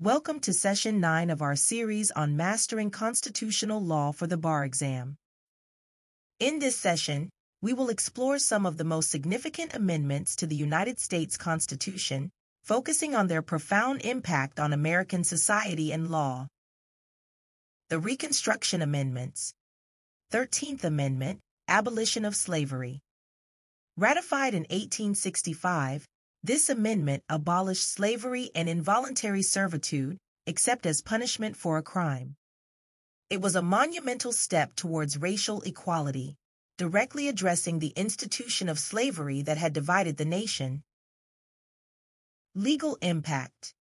Welcome to Session 9 of our series on Mastering Constitutional Law for the Bar Exam. In this session, we will explore some of the most significant amendments to the United States Constitution, focusing on their profound impact on American society and law. The Reconstruction Amendments 13th Amendment, Abolition of Slavery. Ratified in 1865, this amendment abolished slavery and involuntary servitude except as punishment for a crime. It was a monumental step towards racial equality, directly addressing the institution of slavery that had divided the nation. Legal impact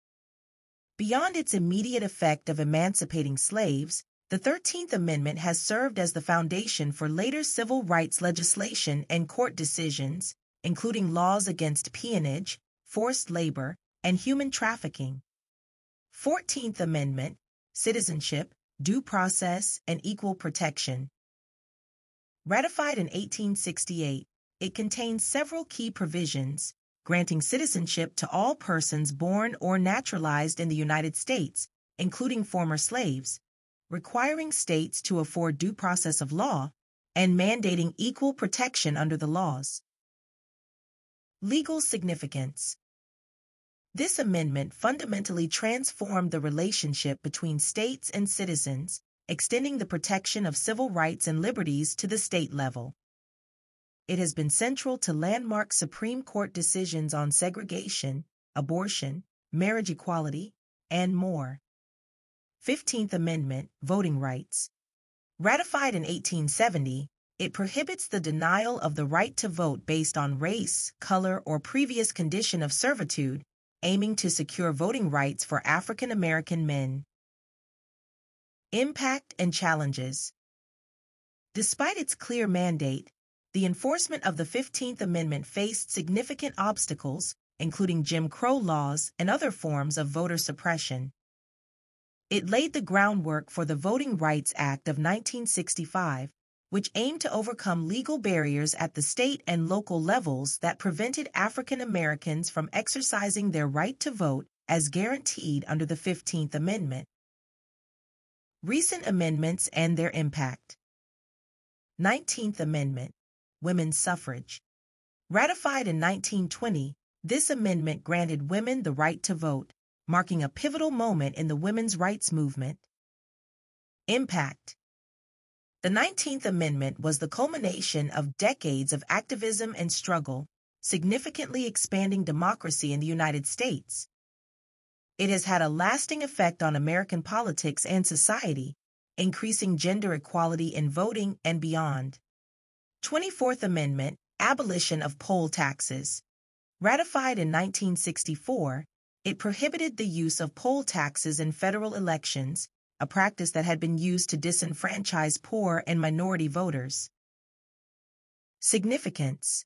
Beyond its immediate effect of emancipating slaves, the 13th Amendment has served as the foundation for later civil rights legislation and court decisions, including laws against peonage, forced labor, and human trafficking. 14th Amendment Citizenship, Due Process, and Equal Protection. Ratified in 1868, it contains several key provisions granting citizenship to all persons born or naturalized in the United States, including former slaves, requiring states to afford due process of law, and mandating equal protection under the laws. Legal significance This amendment fundamentally transformed the relationship between states and citizens, extending the protection of civil rights and liberties to the state level. It has been central to landmark Supreme Court decisions on segregation, abortion, marriage equality, and more. 15th Amendment Voting Rights. Ratified in 1870, it prohibits the denial of the right to vote based on race, color, or previous condition of servitude, aiming to secure voting rights for African American men. Impact and challenges. Despite its clear mandate, the enforcement of the 15th Amendment faced significant obstacles, including Jim Crow laws and other forms of voter suppression. It laid the groundwork for the Voting Rights Act of 1965, which aimed to overcome legal barriers at the state and local levels that prevented African Americans from exercising their right to vote as guaranteed under the 15th Amendment. Recent amendments and their impact. 19th Amendment Women's Suffrage. Ratified in 1920, this amendment granted women the right to vote, marking a pivotal moment in the women's rights movement. Impact The 19th Amendment was the culmination of decades of activism and struggle, significantly expanding democracy in the United States. It has had a lasting effect on American politics and society, increasing gender equality in voting and beyond. 24th Amendment Abolition of Poll Taxes. Ratified in 1964, it prohibited the use of poll taxes in federal elections, a practice that had been used to disenfranchise poor and minority voters. Significance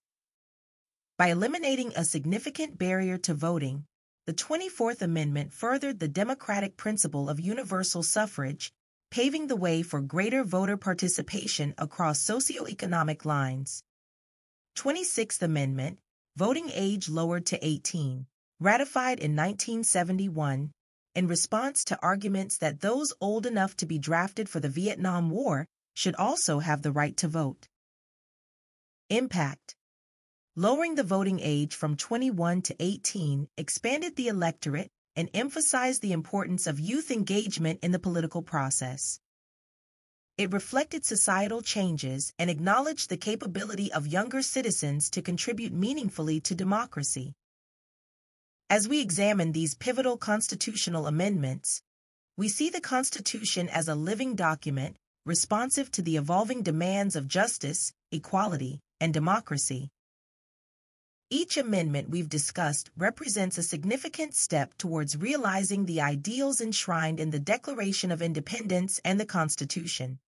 By eliminating a significant barrier to voting, the 24th Amendment furthered the democratic principle of universal suffrage, paving the way for greater voter participation across socioeconomic lines. 26th Amendment Voting age lowered to 18 ratified in 1971 in response to arguments that those old enough to be drafted for the Vietnam War should also have the right to vote. Impact Lowering the voting age from 21 to 18 expanded the electorate and emphasized the importance of youth engagement in the political process. It reflected societal changes and acknowledged the capability of younger citizens to contribute meaningfully to democracy. As we examine these pivotal constitutional amendments, we see the Constitution as a living document responsive to the evolving demands of justice, equality, and democracy. Each amendment we've discussed represents a significant step towards realizing the ideals enshrined in the Declaration of Independence and the Constitution.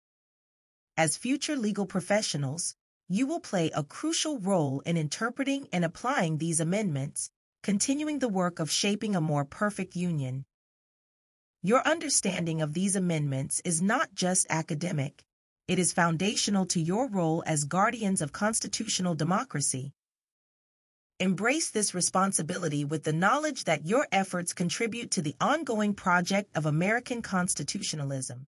As future legal professionals, you will play a crucial role in interpreting and applying these amendments continuing the work of shaping a more perfect union. Your understanding of these amendments is not just academic, it is foundational to your role as guardians of constitutional democracy. Embrace this responsibility with the knowledge that your efforts contribute to the ongoing project of American constitutionalism.